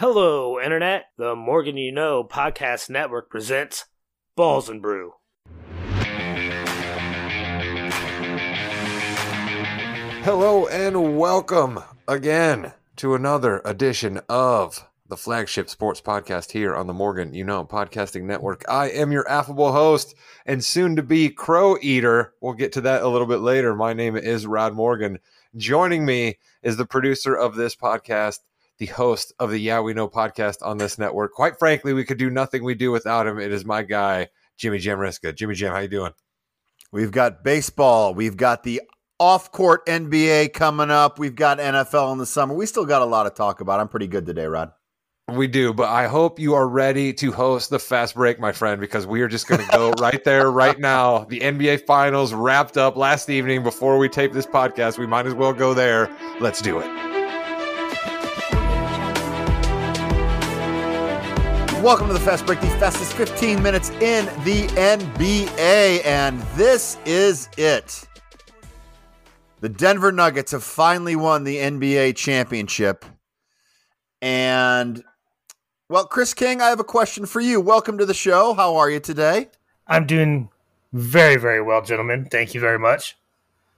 Hello, Internet. The Morgan You Know podcast network presents Balls and Brew. Hello and welcome again to another edition of the flagship sports podcast here on the Morgan You Know Podcasting Network. I am your affable host and soon to be crow eater. We'll get to that a little bit later. My name is Rod Morgan. Joining me is the producer of this podcast, the host of the Yeah We Know podcast on this network. Quite frankly, we could do nothing we do without him. It is my guy, Jimmy Jamriska. Jimmy Jam, how you doing? We've got baseball. We've got the off court NBA coming up. We've got NFL in the summer. We still got a lot to talk about. I'm pretty good today, Rod. We do, but I hope you are ready to host the fast break, my friend, because we are just going to go right there, right now. The NBA Finals wrapped up last evening before we tape this podcast. We might as well go there. Let's do it. Welcome to the Fast Break, the fastest 15 minutes in the NBA. And this is it. The Denver Nuggets have finally won the NBA championship. And, well, Chris King, I have a question for you. Welcome to the show. How are you today? I'm doing very, very well, gentlemen. Thank you very much.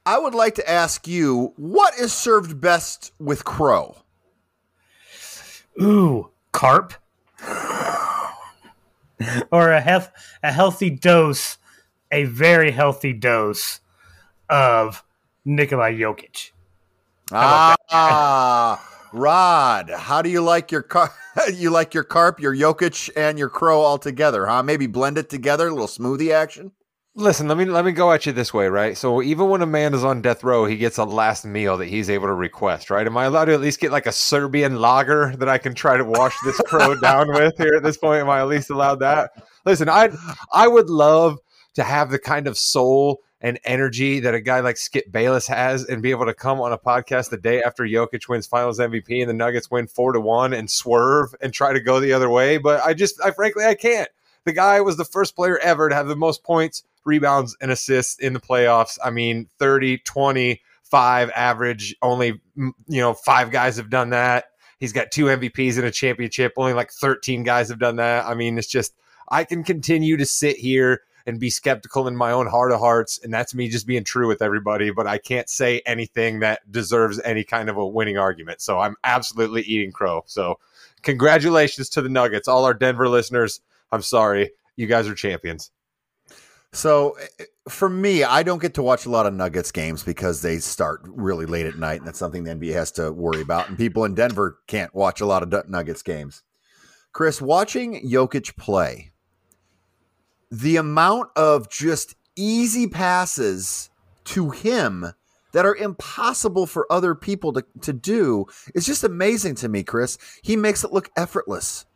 I would like to ask you what is served best with crow? Ooh, carp. or a, health, a healthy dose, a very healthy dose of Nikolai Jokic. Ah, Rod, how do you like your car? you like your carp, your Jokic, and your crow all together, huh? Maybe blend it together, a little smoothie action. Listen, let me let me go at you this way, right? So even when a man is on death row, he gets a last meal that he's able to request, right? Am I allowed to at least get like a Serbian lager that I can try to wash this crow down with here at this point? Am I at least allowed that? Listen, I I would love to have the kind of soul and energy that a guy like Skip Bayless has and be able to come on a podcast the day after Jokic wins finals MVP and the Nuggets win four to one and swerve and try to go the other way. But I just, I frankly, I can't. The guy was the first player ever to have the most points, rebounds, and assists in the playoffs. I mean, 30, 20, five average. Only, you know, five guys have done that. He's got two MVPs in a championship. Only like 13 guys have done that. I mean, it's just, I can continue to sit here and be skeptical in my own heart of hearts. And that's me just being true with everybody, but I can't say anything that deserves any kind of a winning argument. So I'm absolutely eating crow. So congratulations to the Nuggets, all our Denver listeners. I'm sorry. You guys are champions. So eh, for me, I don't get to watch a lot of Nuggets games because they start really late at night, and that's something the NBA has to worry about. And people in Denver can't watch a lot of Nuggets games. Chris, watching Jokic play, the amount of just easy passes to him that are impossible for other people to, to do is just amazing to me, Chris. He makes it look effortless.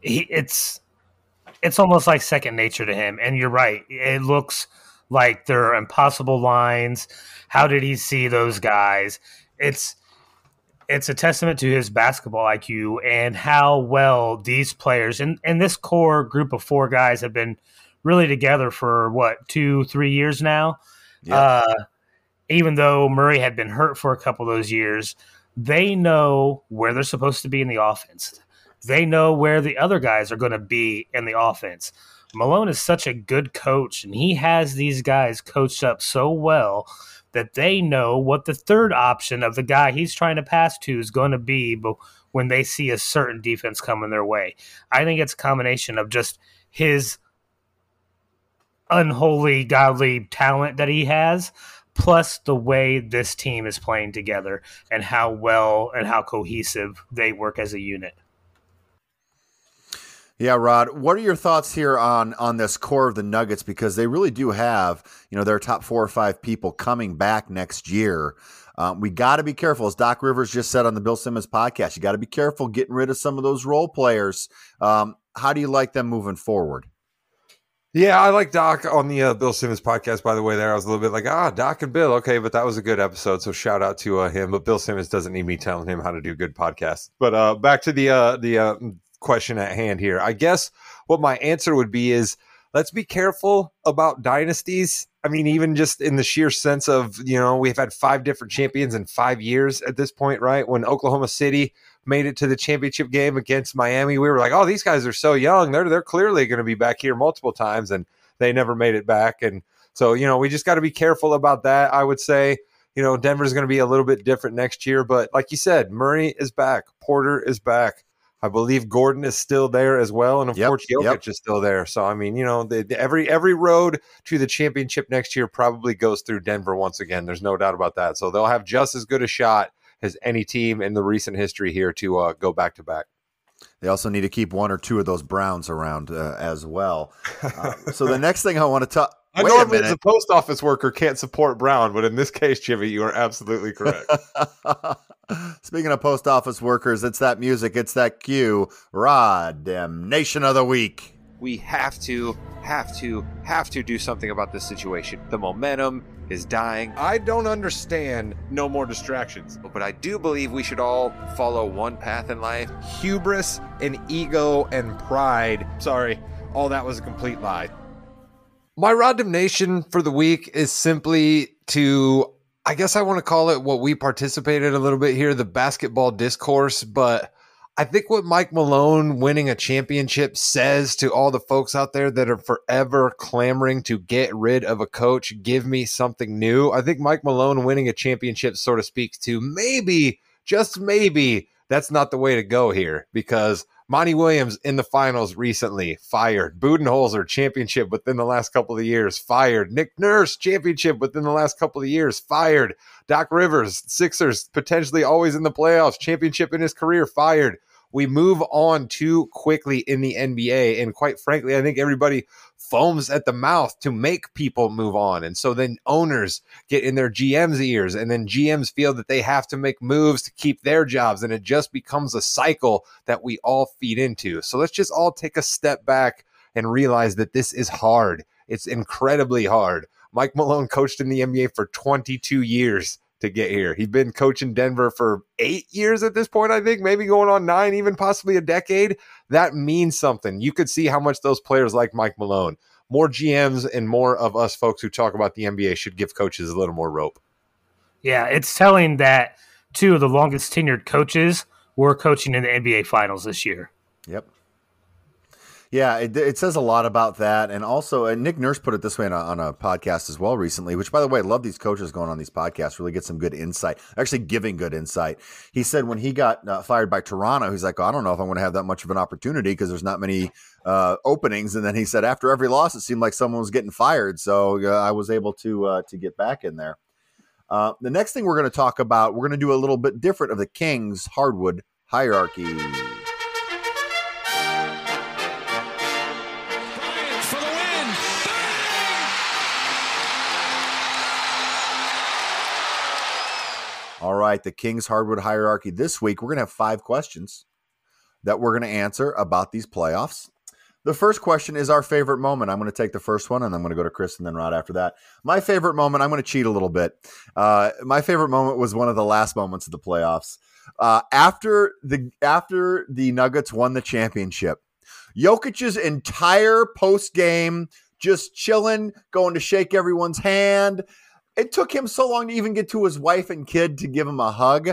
He, it's it's almost like second nature to him. And you're right. It looks like there are impossible lines. How did he see those guys? It's it's a testament to his basketball IQ and how well these players and, and this core group of four guys have been really together for what two three years now. Yeah. Uh, even though Murray had been hurt for a couple of those years, they know where they're supposed to be in the offense. They know where the other guys are going to be in the offense. Malone is such a good coach, and he has these guys coached up so well that they know what the third option of the guy he's trying to pass to is going to be when they see a certain defense coming their way. I think it's a combination of just his unholy godly talent that he has plus the way this team is playing together and how well and how cohesive they work as a unit. Yeah, Rod, what are your thoughts here on on this core of the Nuggets because they really do have, you know, their top 4 or 5 people coming back next year. Um, we got to be careful, as Doc Rivers just said on the Bill Simmons podcast. You got to be careful getting rid of some of those role players. Um, how do you like them moving forward? Yeah, I like Doc on the uh, Bill Simmons podcast. By the way, there I was a little bit like, ah, Doc and Bill, okay, but that was a good episode. So shout out to uh, him. But Bill Simmons doesn't need me telling him how to do good podcasts. But uh, back to the uh, the uh, question at hand here. I guess what my answer would be is let's be careful about dynasties. I mean, even just in the sheer sense of, you know, we've had five different champions in five years at this point, right? When Oklahoma City made it to the championship game against Miami. We were like, oh, these guys are so young. They're they're clearly going to be back here multiple times, and they never made it back. And so, you know, we just got to be careful about that. I would say, you know, Denver's going to be a little bit different next year. But like you said, Murray is back, Porter is back. I believe Gordon is still there as well, and of Yep, course Jokic yep. is still there. So I mean, you know, the, the- every every road to the championship next year probably goes through Denver once again. There's no doubt about that. So they'll have just as good a shot as any team in the recent history here to uh, go back to back. They also need to keep one or two of those Browns around uh, as well. Uh, so the next thing I want to talk. I Wait a normally, as a post office worker, can't support Brown, but in this case, Jimmy, you are absolutely correct. Speaking of post office workers, it's that music, it's that cue. Rod Damnation of the Week. we have to, have to, have to do something about this situation. The momentum is dying. I don't understand no more distractions, but I do believe we should all follow one path in life hubris and ego and pride. Sorry, all that was a complete lie. My Rod Damnation for the week is simply to, I guess I want to call it what we participated a little bit here, the basketball discourse, but I think what Mike Malone winning a championship says to all the folks out there that are forever clamoring to get rid of a coach, give me something new. I think Mike Malone winning a championship sort of speaks to maybe, just maybe, that's not the way to go here because Monty Williams in the finals recently fired. Budenholzer championship within the last couple of years fired. Nick Nurse championship within the last couple of years fired. Doc Rivers Sixers potentially always in the playoffs championship in his career fired. We move on too quickly in the NBA, and quite frankly, I think everybody foams at the mouth to make people move on, and so then owners get in their GM's ears, and then GMs feel that they have to make moves to keep their jobs, and it just becomes a cycle that we all feed into. So let's just all take a step back and realize that this is hard. It's incredibly hard. Mike Malone coached in the NBA for 22 years to get here. He's been coaching Denver for eight years at this point, I think, maybe going on nine, even possibly a decade. That means something. You could see how much those players like Mike Malone. More GMs and more of us folks who talk about the NBA should give coaches a little more rope. Yeah, it's telling that two of the longest tenured coaches were coaching in the NBA Finals this year. Yep. Yeah, it, it says a lot about that, and also, and Nick Nurse put it this way on a, on a podcast as well recently. Which, by the way, I love these coaches going on these podcasts. Really get some good insight. Actually, giving good insight. He said when he got uh, fired by Toronto, he's like, oh, I don't know if I'm going to have that much of an opportunity because there's not many uh, openings. And then he said after every loss, it seemed like someone was getting fired, so uh, I was able to uh, to get back in there. Uh, the next thing we're going to talk about, we're going to do a little bit different of the Kings hardwood hierarchy. Right, the King's Hardwood hierarchy. This week, we're going to have five questions that we're going to answer about these playoffs. The first question is our favorite moment. I'm going to take the first one, and I'm going to go to Chris and then Rod after that. My favorite moment. I'm going to cheat a little bit. Uh, my favorite moment was one of the last moments of the playoffs. Uh, after the after the Nuggets won the championship, Jokic's entire post game just chilling, going to shake everyone's hand. It took him so long to even get to his wife and kid to give him a hug.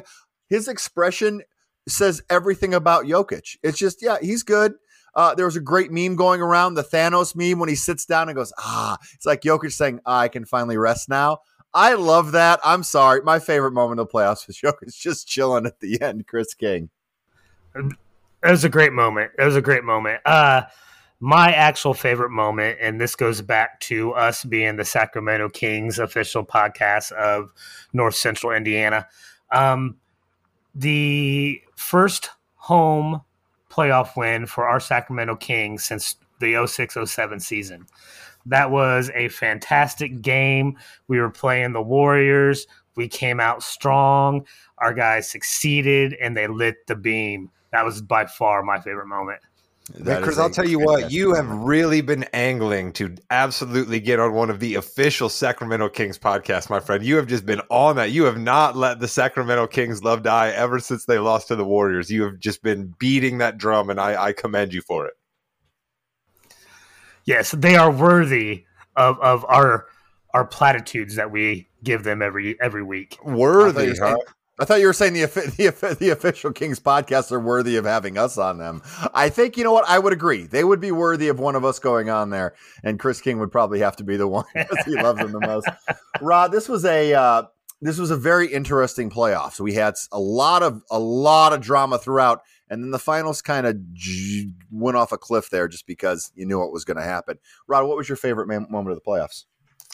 His expression says everything about Jokic. It's just, yeah, he's good. Uh, there was a great meme going around, the Thanos meme, when he sits down and goes, ah, it's like Jokic saying, I can finally rest now. I love that. I'm sorry. My favorite moment of the playoffs was Jokic just chilling at the end, Chris King. It was a great moment. It was a great moment. Uh, my actual favorite moment, and this goes back to us being the Sacramento Kings official podcast of North Central Indiana. Um, the first home playoff win for our Sacramento Kings since the 06 07 season. That was a fantastic game. We were playing the Warriors. We came out strong. Our guys succeeded and they lit the beam. That was by far my favorite moment. That Chris, is a I'll tell you what, you have really been angling to absolutely get on one of the official Sacramento Kings podcasts, my friend. You have just been on that. You have not let the Sacramento Kings love die ever since they lost to the Warriors. You have just been beating that drum, and I, I commend you for it. Yes, they are worthy of, of our our platitudes that we give them every every week. I thought you Worthy, huh? I thought you were saying the, the the official Kings podcasts are worthy of having us on them. I think you know what I would agree. They would be worthy of one of us going on there, and Chris King would probably have to be the one because he loves them the most. Rod, this was a uh, this was a very interesting playoffs. We had a lot of a lot of drama throughout, and then the finals kind of j- went off a cliff there just because you knew what was going to happen. Rod, what was your favorite man- moment of the playoffs?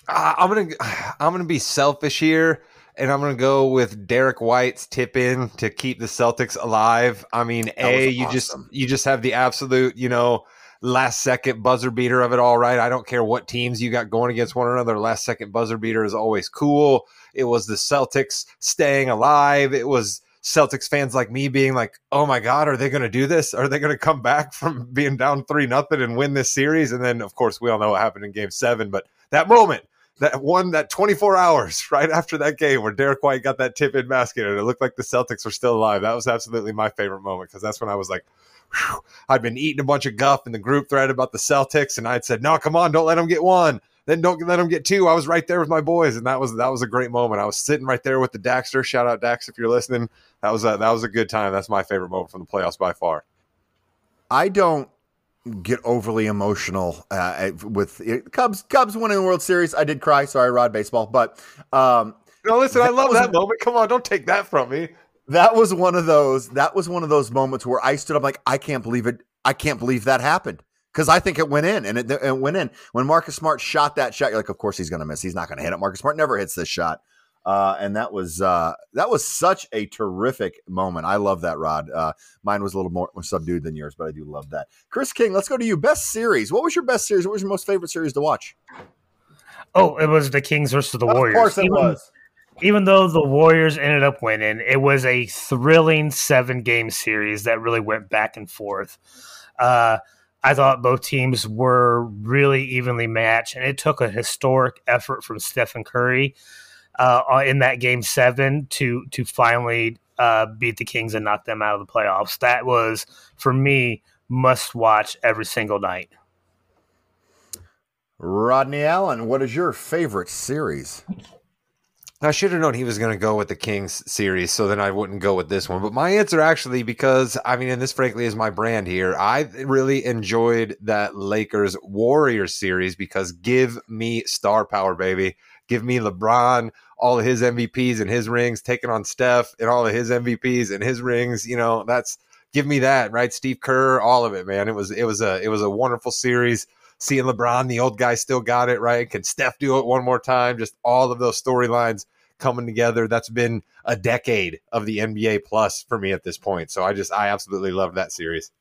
Uh, I'm gonna I'm gonna be selfish here and I'm going to go with Derrick White's tip in to keep the Celtics alive. I mean, that a you just you just have the absolute, you know, last second buzzer beater of it all, right? I don't care what teams you got going against one another. Last second buzzer beater is always cool. It was the Celtics staying alive. It was Celtics fans like me being like, "Oh my god, are they going to do this? Are they going to come back from being down 3 nothing and win this series?" And then of course, we all know what happened in game 7, but that moment that one that 24 hours right after that game where Derrick White got that tip in basket and it looked like the Celtics were still alive. That was absolutely my favorite moment because that's when I was like, I'd been eating a bunch of guff in the group thread about the Celtics, and I'd said, "No, come on, don't let them get one." Then don't let them get two. I was right there with my boys, and that was that was a great moment. I was sitting right there with the Daxter. Shout out Dax if you're listening. That was a that was a good time. That's my favorite moment from the playoffs by far. I don't get overly emotional uh, with Cubs. Cubs winning the World Series. I did cry. Sorry, Rod Baseball, but um, no. Listen, I love that moment. Come on, don't take that from me. That was one of those. That was one of those moments where I stood up like, I can't believe it. I can't believe that happened because I think it went in and it, it, went in when Marcus Smart shot that shot. You're like, of course he's going to miss. He's not going to hit it. Marcus Smart never hits this shot. Uh, and that was uh, that was such a terrific moment. I love that, Rod. Uh, mine was a little more subdued than yours, but I do love that. Chris King, let's go to you. Best series. What was your best series? What was your most favorite series to watch? Oh, it was the Kings versus the Warriors. Of course, it even, was. Even though the Warriors ended up winning, it was a thrilling seven game series that really went back and forth. Uh, I thought both teams were really evenly matched, and it took a historic effort from Stephen Curry uh, in that game seven to to finally uh, beat the Kings and knock them out of the playoffs. That was for me must watch every single night. Rodney Allen, what is your favorite series? I should have known he was going to go with the Kings series, so then I wouldn't go with this one. But my answer actually, because I mean, and this frankly is my brand here, I really enjoyed that Lakers Warriors series because give me star power, baby. Give me LeBron, all of his MVPs and his rings, taking on Steph and all of his MVPs and his rings. You know, that's give me that, right? Steve Kerr, all of it, man. It was it was a it was a wonderful series. Seeing LeBron, the old guy still got it, right? Can Steph do it one more time? Just all of those storylines coming together. That's been a decade of the NBA plus for me at this point. So I just I absolutely love that series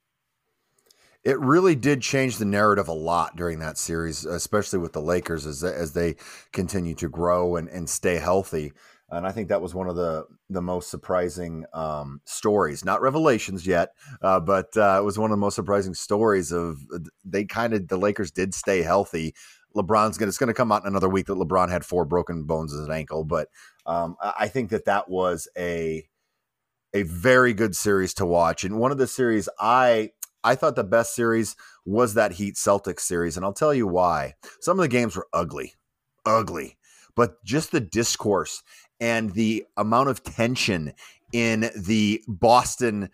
it really did change the narrative a lot during that series, especially with the Lakers as as they continue to grow and, and stay healthy. And I think that was one of the the most surprising um, stories, not revelations yet, uh, but uh, it was one of the most surprising stories of they kind of the Lakers did stay healthy. LeBron's gonna it's gonna come out in another week that LeBron had four broken bones in his ankle, but um, I think that that was a a very good series to watch and one of the series I I thought the best series was that Heat Celtics series, and I'll tell you why. Some of the games were ugly, ugly, but just the discourse and the amount of tension in the Boston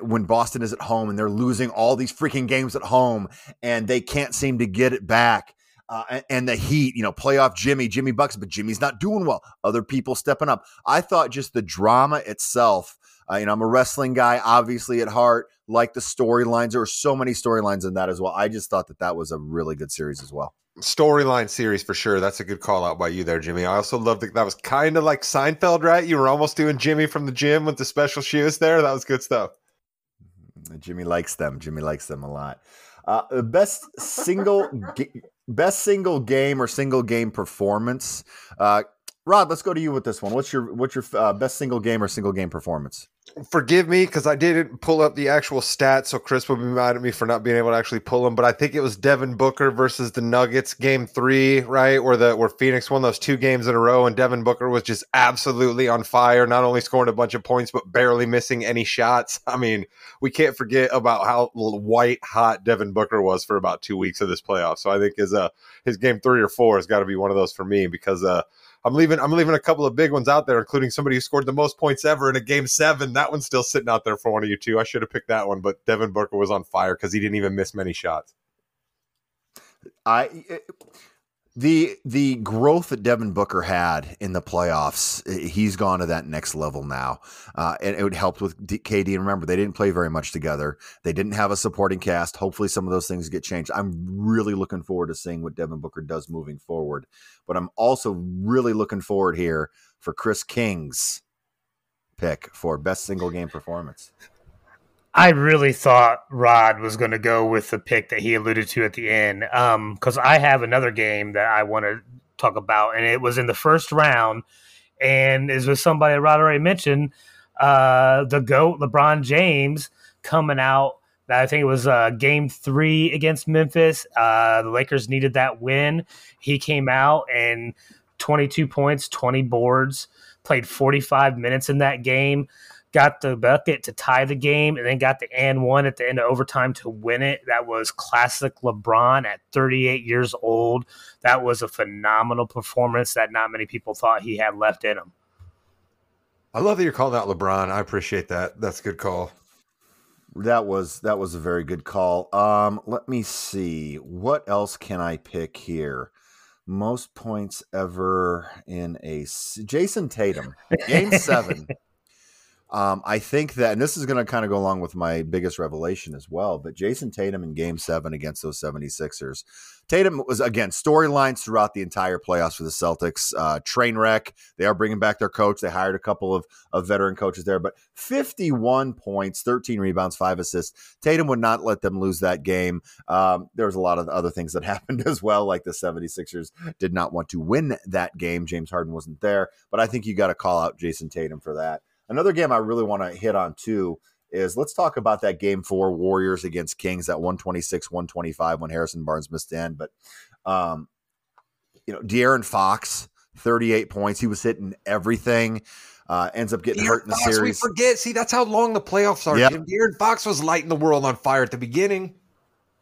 when Boston is at home and they're losing all these freaking games at home and they can't seem to get it back. Uh, and the Heat, you know, playoff Jimmy, Jimmy Bucks, but Jimmy's not doing well. Other people stepping up. I thought just the drama itself. Uh, you know, I'm a wrestling guy, obviously at heart like the storylines. There were so many storylines in that as well. I just thought that that was a really good series as well. Storyline series for sure. That's a good call out by you there, Jimmy. I also love that. That was kind of like Seinfeld, right? You were almost doing Jimmy from the gym with the special shoes there. That was good stuff. Mm-hmm. Jimmy likes them. Jimmy likes them a lot. Uh, best single, best single game or single game performance. Uh, Rod, let's go to you with this one. What's your what's your uh, best single game or single game performance? Forgive me because I didn't pull up the actual stats, so Chris would be mad at me for not being able to actually pull them. But I think it was Devin Booker versus the Nuggets, game three, right, where the where Phoenix won those two games in a row, and Devin Booker was just absolutely on fire, not only scoring a bunch of points but barely missing any shots. I mean, we can't forget about how white hot Devin Booker was for about two weeks of this playoff. So I think his uh his game three or four has got to be one of those for me because uh I'm leaving. I'm leaving a couple of big ones out there, including somebody who scored the most points ever in a game seven. That one's still sitting out there for one of you two. I should have picked that one, but Devin Booker was on fire because he didn't even miss many shots. I the the growth that Devin Booker had in the playoffs, he's gone to that next level now, uh, and it helped with KD. And remember, they didn't play very much together. They didn't have a supporting cast. Hopefully, some of those things get changed. I'm really looking forward to seeing what Devin Booker does moving forward. But I'm also really looking forward here for Chris King's pick for best single game performance. I really thought Rod was going to go with the pick that he alluded to at the end. Because um, I have another game that I want to talk about, and it was in the first round, and is with somebody Rod already mentioned, uh, the GOAT, LeBron James, coming out. I think it was uh, game three against Memphis. Uh, the Lakers needed that win. He came out and 22 points, 20 boards, played 45 minutes in that game got the bucket to tie the game, and then got the and one at the end of overtime to win it. That was classic LeBron at 38 years old. That was a phenomenal performance that not many people thought he had left in him. I love that you're calling out LeBron. I appreciate that. That's a good call. That was that was a very good call. Um, let me see. What else can I pick here? Most points ever in a Jayson Tatum, game seven. Um, I think that, and this is going to kind of go along with my biggest revelation as well, but Jayson Tatum in game seven against those 76ers. Tatum was, again, storylines throughout the entire playoffs for the Celtics. Uh, train wreck. They are bringing back their coach. They hired a couple of, of veteran coaches there, but 51 points, 13 rebounds, five assists. Tatum would not let them lose that game. Um, there was a lot of other things that happened as well, like the 76ers did not want to win that game. James Harden wasn't there, but I think you got to call out Jayson Tatum for that. Another game I really want to hit on too is let's talk about that game four Warriors against Kings at 126, 125 when Harrison Barnes missed in. But, um, you know, De'Aaron Fox, 38 points. He was hitting everything. Uh, ends up getting De'Aaron hurt in the Fox, series. We forget. See, that's how long the playoffs are. Yep. De'Aaron Fox was lighting the world on fire at the beginning.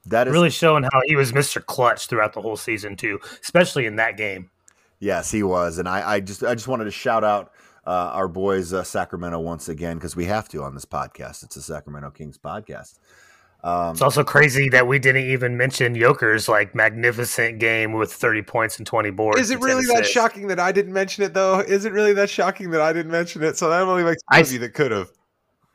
That is really showing how he was Mr. Clutch throughout the whole season too, especially in that game. Yes, he was, and I, I just I just wanted to shout out uh, our boys uh, Sacramento once again because we have to on this podcast. It's a Sacramento Kings podcast. Um, it's also crazy that we didn't even mention Joker's like magnificent game with 30 points and 20 boards. Is it really that shocking that I didn't mention it though? Is it really that shocking that I didn't mention it? So that only makes I, you that could have.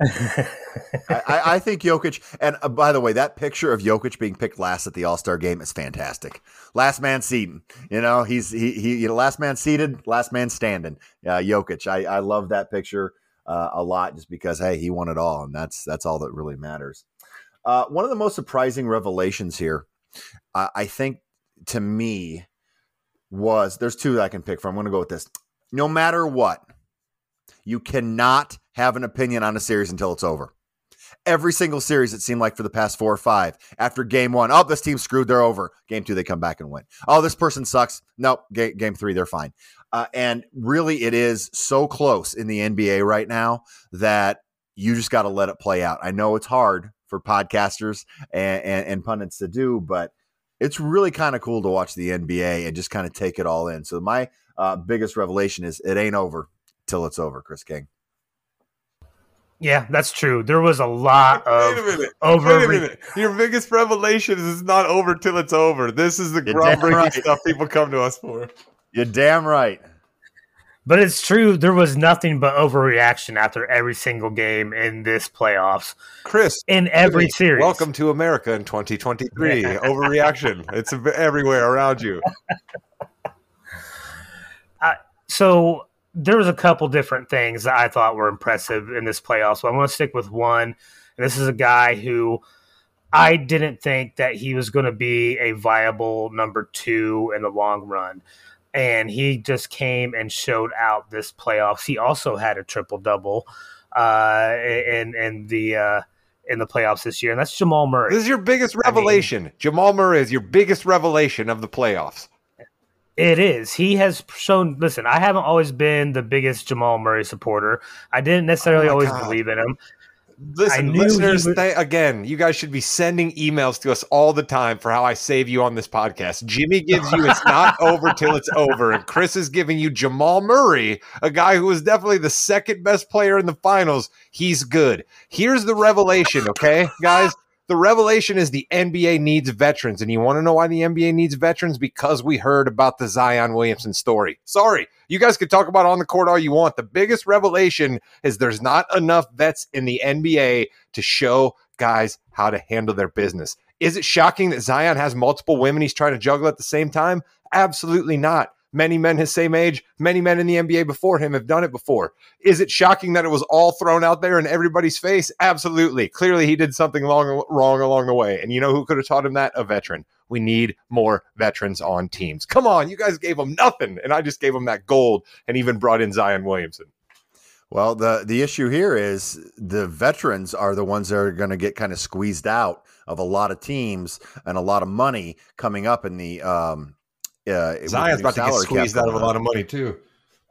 I, I, think Jokic, and uh, by the way, that picture of Jokic being picked last at the All Star game is fantastic. Last man seated, you know, he's he he you know, last man seated, last man standing. Uh, Jokic, I I love that picture uh, a lot just because hey, he won it all, and that's that's all that really matters. Uh, one of the most surprising revelations here, I think, to me, was there's two that I can pick from. I'm going to go with this. No matter what, you cannot have an opinion on a series until it's over. Every single series, it seemed like for the past four or five. After game one, oh, this team screwed, they're over. Game two, they come back and win. Oh, this person sucks. Nope, game, game three, they're fine. Uh, and really, it is so close in the NBA right now that you just got to let it play out. I know it's hard for podcasters and, and, and pundits to do, but it's really kind of cool to watch the NBA and just kind of take it all in. So my uh, biggest revelation is it ain't over till it's over, Chris King. Yeah, that's true. There was a lot of Wait a minute. over. Wait a minute. Your biggest revelation is it's not over till it's over. This is the groundbreaking right. stuff people come to us for. You're damn right. But it's true. There was nothing but overreaction after every single game in this playoffs. Chris, in every series. Welcome to America in 2023. overreaction. It's everywhere around you. Uh, so there was a couple different things that I thought were impressive in this playoff. So I'm going to stick with one. And this is a guy who I didn't think that he was going to be a viable number two in the long run. And he just came and showed out this playoffs. He also had a triple double uh, in in the uh, in the playoffs this year, and that's Jamal Murray. This is your biggest revelation. I mean, Jamal Murray is your biggest revelation of the playoffs. It is. He has shown. Listen, I haven't always been the biggest Jamal Murray supporter. I didn't oh necessarily oh always God. believe in him. Listen, listeners, would- th- again, you guys should be sending emails to us all the time for how I save you on this podcast. Jimmy gives you it's not over till it's over, and Chris is giving you Jamal Murray, a guy who was definitely the second best player in the finals. He's good. Here's the revelation, okay, guys? The revelation is the NBA needs veterans. And you want to know why the NBA needs veterans? Because we heard about the Zion Williamson story. Sorry, you guys can talk about on the court all you want. The biggest revelation is there's not enough vets in the NBA to show guys how to handle their business. Is it shocking that Zion has multiple women he's trying to juggle at the same time? Absolutely not. Many men his same age, many men in the NBA before him have done it before. Is it shocking that it was all thrown out there in everybody's face? Absolutely. Clearly, he did something long, wrong along the way. And you know who could have taught him that? A veteran. We need more veterans on teams. Come on, you guys gave him nothing, and I just gave him that gold and even brought in Zion Williamson. Well, the the issue here is the veterans are the ones that are going to get kind of squeezed out of a lot of teams and a lot of money coming up in the um. Uh, Zion's about to get squeezed out of a lot of money too.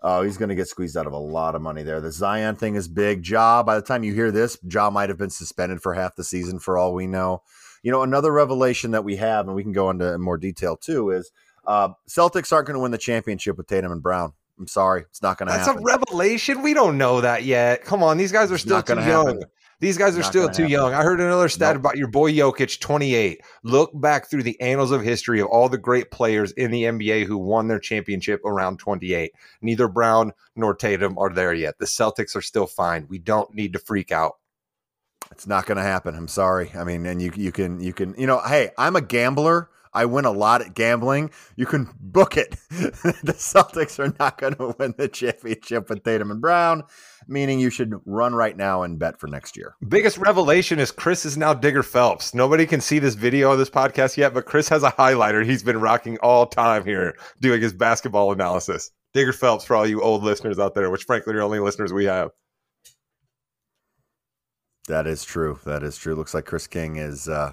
Oh, he's going to get squeezed out of a lot of money there. The Zion thing is big. Ja, by the time you hear this, Ja might have been suspended for half the season for all we know. You know, another revelation that we have, and we can go into more detail too, is uh, Celtics aren't going to win the championship with Tatum and Brown. I'm sorry, it's not going to happen. That's a revelation. We don't know that yet. Come on, these guys are It's still not too young. happen. These guys are still too happen. young. I heard another stat Nope. about your boy Jokic, 28. Look back through the annals of history of all the great players in the NBA who won their championship around 28. Neither Brown nor Tatum are there yet. The Celtics are still fine. We don't need to freak out. It's not going to happen. I'm sorry. I mean, and you you can you can you know, hey, I'm a gambler. I win a lot at gambling. You can book it. the Celtics are not going to win the championship with Tatum and Brown, meaning you should run right now and bet for next year. Biggest revelation is Chris is now Digger Phelps. Nobody can see this video of this podcast yet, but Chris has a highlighter he's been rocking all time here doing his basketball analysis. Digger Phelps for all you old listeners out there, which frankly are the only listeners we have. That is true. That is true. Looks like Chris King is uh,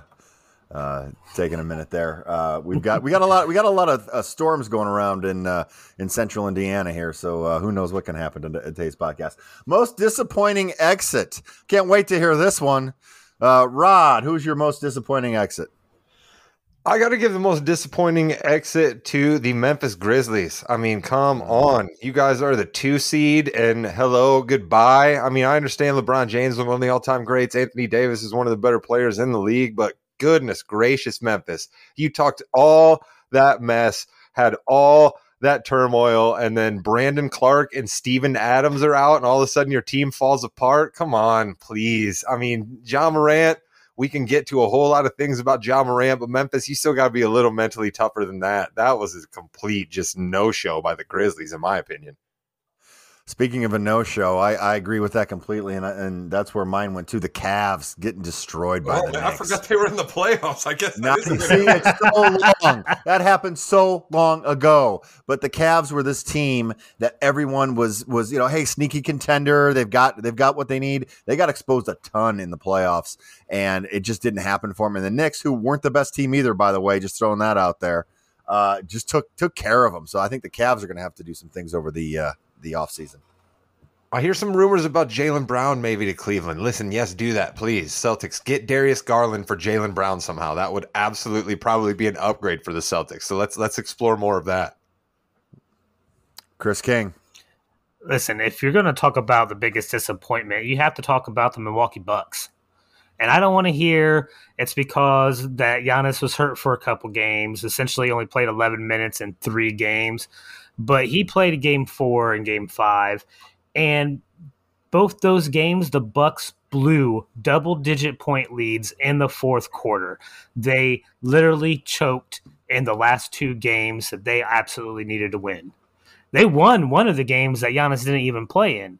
uh, taking a minute there. Uh, we've got we got a lot we got a lot of uh, storms going around in uh, in central Indiana here. So uh, who knows what can happen today's podcast. Most disappointing exit. Can't wait to hear this one. Uh, Rod, who's your most disappointing exit? I got to give the most disappointing exit to the Memphis Grizzlies. I mean, come on. You guys are the two seed, and hello, goodbye. I mean, I understand LeBron James is one of the all time greats. Anthony Davis is one of the better players in the league, but goodness gracious, Memphis. You talked all that mess, had all that turmoil, and then Brandon Clarke and Steven Adams are out, and all of a sudden your team falls apart. Come on, please. I mean, John Morant we can get to a whole lot of things about John Morant, but Memphis, you still got to be a little mentally tougher than that. That was a complete just no show by the Grizzlies, in my opinion. Speaking of a no show, I, I agree with that completely, and I, and that's where mine went to. The Cavs getting destroyed by the Knicks. I forgot they were in the playoffs. I guess Now, see, it's so long. That happened so long ago. But the Cavs were this team that everyone was was you know, hey, sneaky contender. They've got they've got what they need. They got exposed a ton in the playoffs, and it just didn't happen for them. And the Knicks, who weren't the best team either, by the way, just throwing that out there, uh, just took took care of them. So I think the Cavs are going to have to do some things over the uh, the offseason. I hear some rumors about Jaylen Brown maybe to Cleveland. Listen, yes, do that, please. Celtics, get Darius Garland for Jaylen Brown somehow. That would absolutely probably be an upgrade for the Celtics. So let's let's explore more of that. Chris King. Listen, if you're going to talk about the biggest disappointment, you have to talk about the Milwaukee Bucks. And I don't want to hear it's because that Giannis was hurt for a couple games, essentially only played 11 minutes in three games, but he played game four and game five. And both those games, the Bucks blew double digit point leads in the fourth quarter. They literally choked in the last two games that they absolutely needed to win. They won one of the games that Giannis didn't even play in.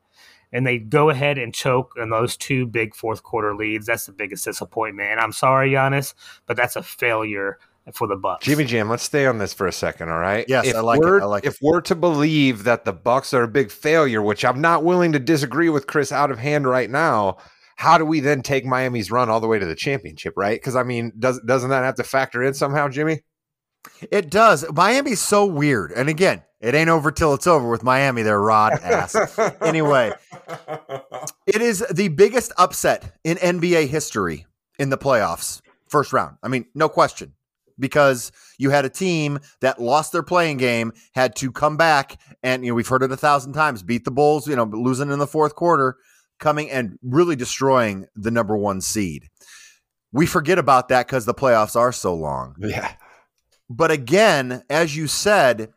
And they go ahead and choke in those two big fourth quarter leads. That's the biggest disappointment. And I'm sorry, Giannis, but that's a failure for the Bucks. Jimmy Jam, let's stay on this for a second, all right? Yes, if I like it. we're, I like if we're to believe that the Bucks are a big failure, which I'm not willing to disagree with Chris out of hand right now, how do we then take Miami's run all the way to the championship, right? Because I mean, does doesn't that have to factor in somehow, Jimmy? It does. Miami's so weird. And again, it ain't over till it's over with Miami. There, Rod ass. anyway, it is the biggest upset in NBA history in the playoffs, first round. I mean, no question, because you had a team that lost their play-in game, had to come back, and you know we've heard it a thousand times, beat the Bulls, you know, losing in the fourth quarter, coming and really destroying the number one seed. We forget about that because the playoffs are so long. yeah. But again, as you said,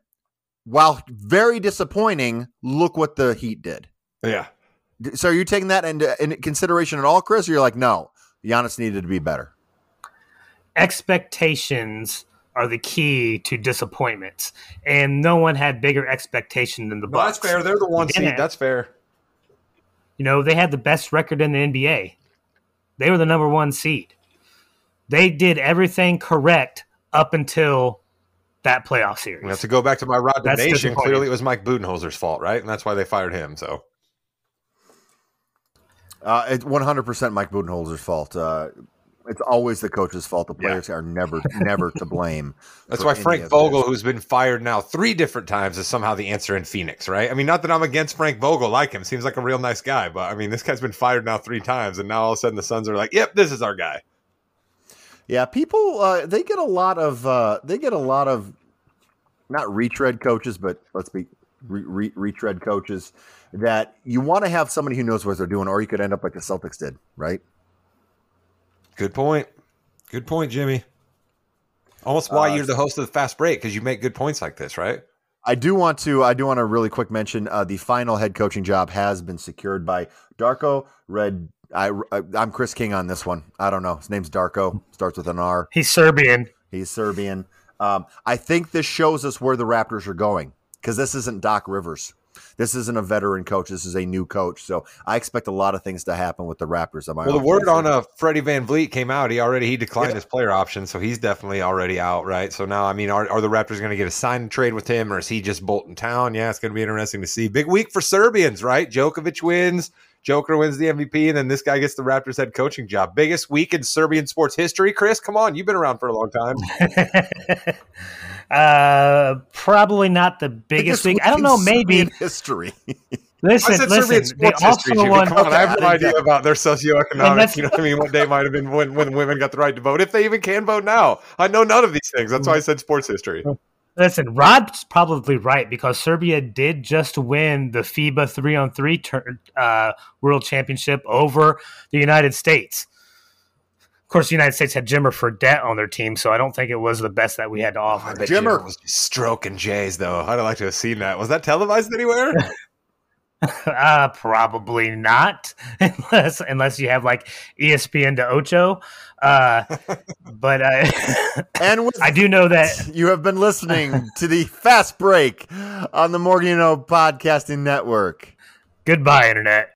while very disappointing, look what the Heat did. Yeah. So are you taking that into, into consideration at all, Chris? Or you're like, no, Giannis needed to be better. Expectations are the key to disappointments, and no one had bigger expectation than the No, Bucks. that's fair. They're the one Yeah. seed. That's fair. You know, they had the best record in the NBA. They were the number one seed. They did everything correct up until that playoff series. We have to go back to my Rod That's Nation. Clearly, it was Mike Budenholzer's fault, right? And that's why they fired him. So Uh, it's 100% Mike Budenholzer's fault. Uh, it's always the coach's fault. The players are never, never to blame. that's why Frank Vogel, who's been fired now three different times, is somehow the answer in Phoenix, right? I mean, not that I'm against Frank Vogel, like him, seems like a real nice guy, but I mean, this guy's been fired now three times, and now all of a sudden the Suns are like, "Yep, this is our guy." Yeah, people uh, they get a lot of uh, they get a lot of not retread coaches, but let's be re- re- retread coaches that you want to have somebody who knows what they're doing, or you could end up like the Celtics did, right? Good point. Good point, Jimmy. Almost why Uh, you're the host of the fast break because you make good points like this, right? I do want to I do want to really quick mention uh, the final head coaching job has been secured by Darko Red. I, I'm Chris King on this one. I don't know. His name's Darko. Starts with an R. He's Serbian. He's Serbian. Um, I think this shows us where the Raptors are going because this isn't Doc Rivers. This isn't a veteran coach. This is a new coach. So I expect a lot of things to happen with the Raptors. Am I Well, the word on uh, Freddie VanVleet came out. He already he declined Yeah. his player option, so he's definitely already out, right? So now, I mean, are, are the Raptors going to get a sign trade with him, or is he just bolting town? Yeah, it's going to be interesting to see. Big week for Serbians, right? Djokovic wins, Joker wins the MVP, and then this guy gets the Raptors head coaching job. Biggest week in Serbian sports history. Chris, come on, you've been around for a long time. uh, probably not the biggest week. I don't know. Maybe history. listen. I said Listen. They history. also Jimmy. won. Come on, I have no Okay, idea about their socioeconomic. You know what I mean? What day might have been when, when women got the right to vote, if they even can vote now. I know none of these things. That's why I said sports history. Listen, Rod's probably right because Serbia did just win the FIBA three on three uh, World Championship over the United States. Of course, the United States had Jimmer Fredette on their team, so I don't think it was the best that we had to offer. I bet Jimmer. Jimmer was just stroking Jays though. I'd like to have seen that. Was that televised anywhere? Uh, probably not, unless unless you have like ESPN to Ocho. Uh, but uh, and I do know that you have been listening to the Fast Break on the Morgan Podcasting Network. goodbye, internet.